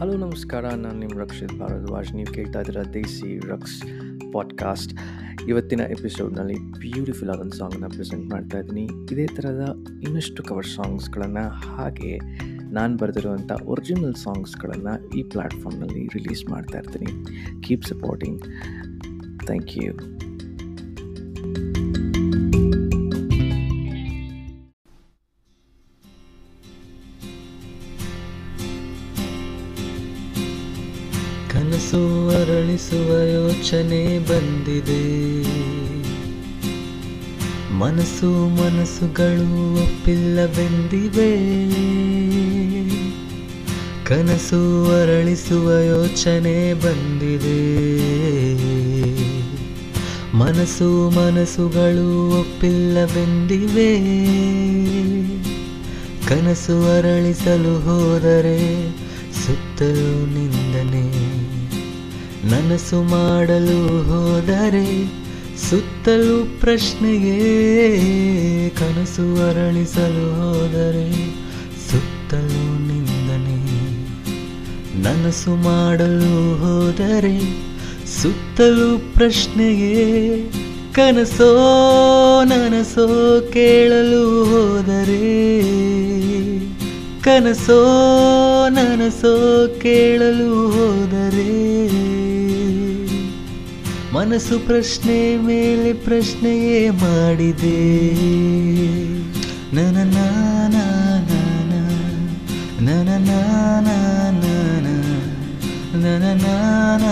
Hello, ನಮಸ್ಕಾರ. ನಾನು ನಿಮ್ಮ ರಕ್ಷಿತ್ ಭಾರದ್ವಾಜ್. ನೀವು ಕೇಳ್ತಾ ಇದ್ದೀರಾ ದೇಸಿ ರಕ್ಸ್ ಪಾಡ್ಕಾಸ್ಟ್ ಇವತ್ತಿನ ಎಪಿಸೋಡ್ನಲ್ಲಿ ಬ್ಯೂಟಿಫುಲ್ ಆದ ಒಂದು ಸಾಂಗನ್ನು ಪ್ರೆಸೆಂಟ್ ಮಾಡ್ತಾ ಇದ್ದೀನಿ. ಇದೇ ಥರದ ಇನ್ನಷ್ಟು ಕವರ್ ಸಾಂಗ್ಸ್ಗಳನ್ನು ಹಾಗೆ ನಾನು ಬರೆದಿರುವಂಥ ಒರಿಜಿನಲ್ ಸಾಂಗ್ಸ್ಗಳನ್ನು ಈ ಪ್ಲ್ಯಾಟ್ಫಾರ್ಮ್ನಲ್ಲಿ ರಿಲೀಸ್ ಮಾಡ್ತಾ ಇರ್ತೀನಿ. ಕೀಪ್ ಸಪೋರ್ಟಿಂಗ್ ಥ್ಯಾಂಕ್ ಯು ಕನಸು ಅರಳಿಸುವ ಯೋಚನೆ ಬಂದಿದೆ. ಮನಸ್ಸು ಮನಸ್ಸುಗಳು ಒಪ್ಪಿಲ್ಲವೆಂದಿವೆ. ಕನಸು ಅರಳಿಸುವ ಯೋಚನೆ ಬಂದಿದೆ. ಮನಸ್ಸು ಮನಸ್ಸುಗಳು ಒಪ್ಪಿಲ್ಲವೆಂದಿವೆ. ಕನಸು ಅರಳಿಸಲು ಹೋದರೆ ಸುತ್ತಲೂ ನಿಂದನೆ ನನಸು ಮಾಡಲು ಹೋದರೆ ಸುತ್ತಲೂ ಪ್ರಶ್ನೆಗೆ ಕನಸು ಅರಳಿಸಲು ಹೋದರೆ ಸುತ್ತಲೂ ನಿಂದನೆ. ನನಸು ಮಾಡಲು ಹೋದರೆ ಸುತ್ತಲೂ ಪ್ರಶ್ನೆಗೆ ಕನಸೋ ನನಸೋ ಕೇಳಲು ಹೋದರೆ ಕನಸೋ ನನಸೋ ಕೇಳಲು ಹೋದರೆ ಮನಸ್ಸು ಪ್ರಶ್ನೆ ಮೇಲೆ ಪ್ರಶ್ನೆಯೇ ಮಾಡಿದೆ ನನ ನಾನ ನಾನ ನನ ನಾನ ನಾನ ನನ ನಾನ ನಾನ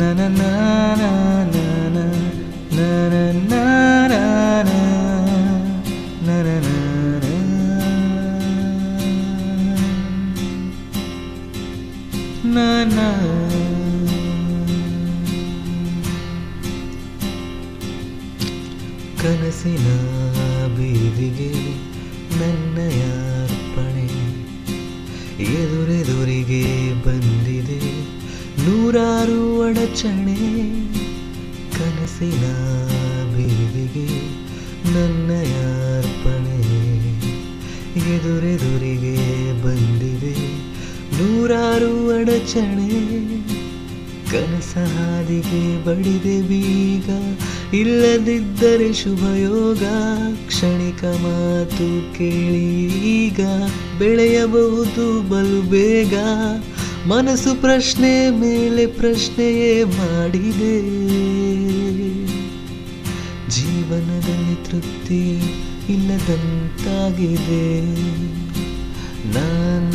ನನ ನಾನ ನನ ಕನಸಿನ ಬೀದಿಗೆ ನನ್ನಯ ಅರ್ಪಣೆ. ಎದುರೆದುರಿಗೆ ಬಂದಿದೆ ನೂರಾರು ಅಡಚಣೆ. ಕನಸಿನ ಬೀದಿಗೆ ನನ್ನಯ ಅರ್ಪಣೆ. ಎದುರೆದುರಿಗೆ ಬಂದಿದೆ ನೂರಾರು ಅಡಚಣೆ. ಕನಸ ಹಾದಿಗೆ ಬಡಿದೆ ಬೀಗ ಇಲ್ಲದಿದ್ದರೆ ಶುಭಯೋಗ ಕ್ಷಣಿಕ ಮಾತು ಕೇಳಿ ಈಗ ಬೆಳೆಯಬಹುದು ಬಲು ಬೇಗ ಮನಸ್ಸು ಪ್ರಶ್ನೆ ಮೇಲೆ ಪ್ರಶ್ನೆಯೇ ಮಾಡಿದೆ ಜೀವನದಲ್ಲಿ ತೃಪ್ತಿ ಇಲ್ಲದಂತಾಗಿದೆ ನಾನ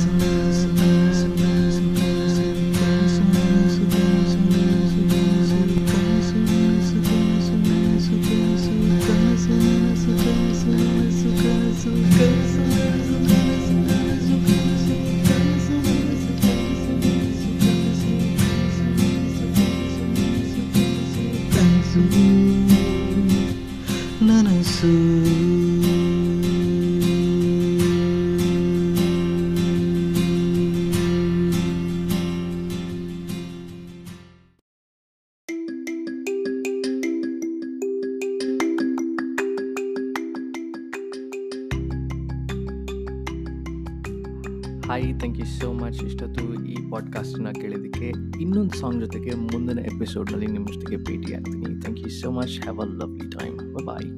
ನನಸು hi thank you so much ಇಷ್ಟೊತ್ತು ಈ ಪಾಡ್ಕಾಸ್ಟನ್ನ ಕೇಳಿದ್ದಕ್ಕೆ ಇನ್ನೊಂದು ಸಾಂಗ್ ಜೊತೆಗೆ ಮುಂದಿನ ಎಪಿಸೋಡ್ನಲ್ಲಿ ನಿಮ್ಮಷ್ಟಿಗೆ ಭೇಟಿ ಆಗ್ತೀನಿ thank you so much have a lovely time bye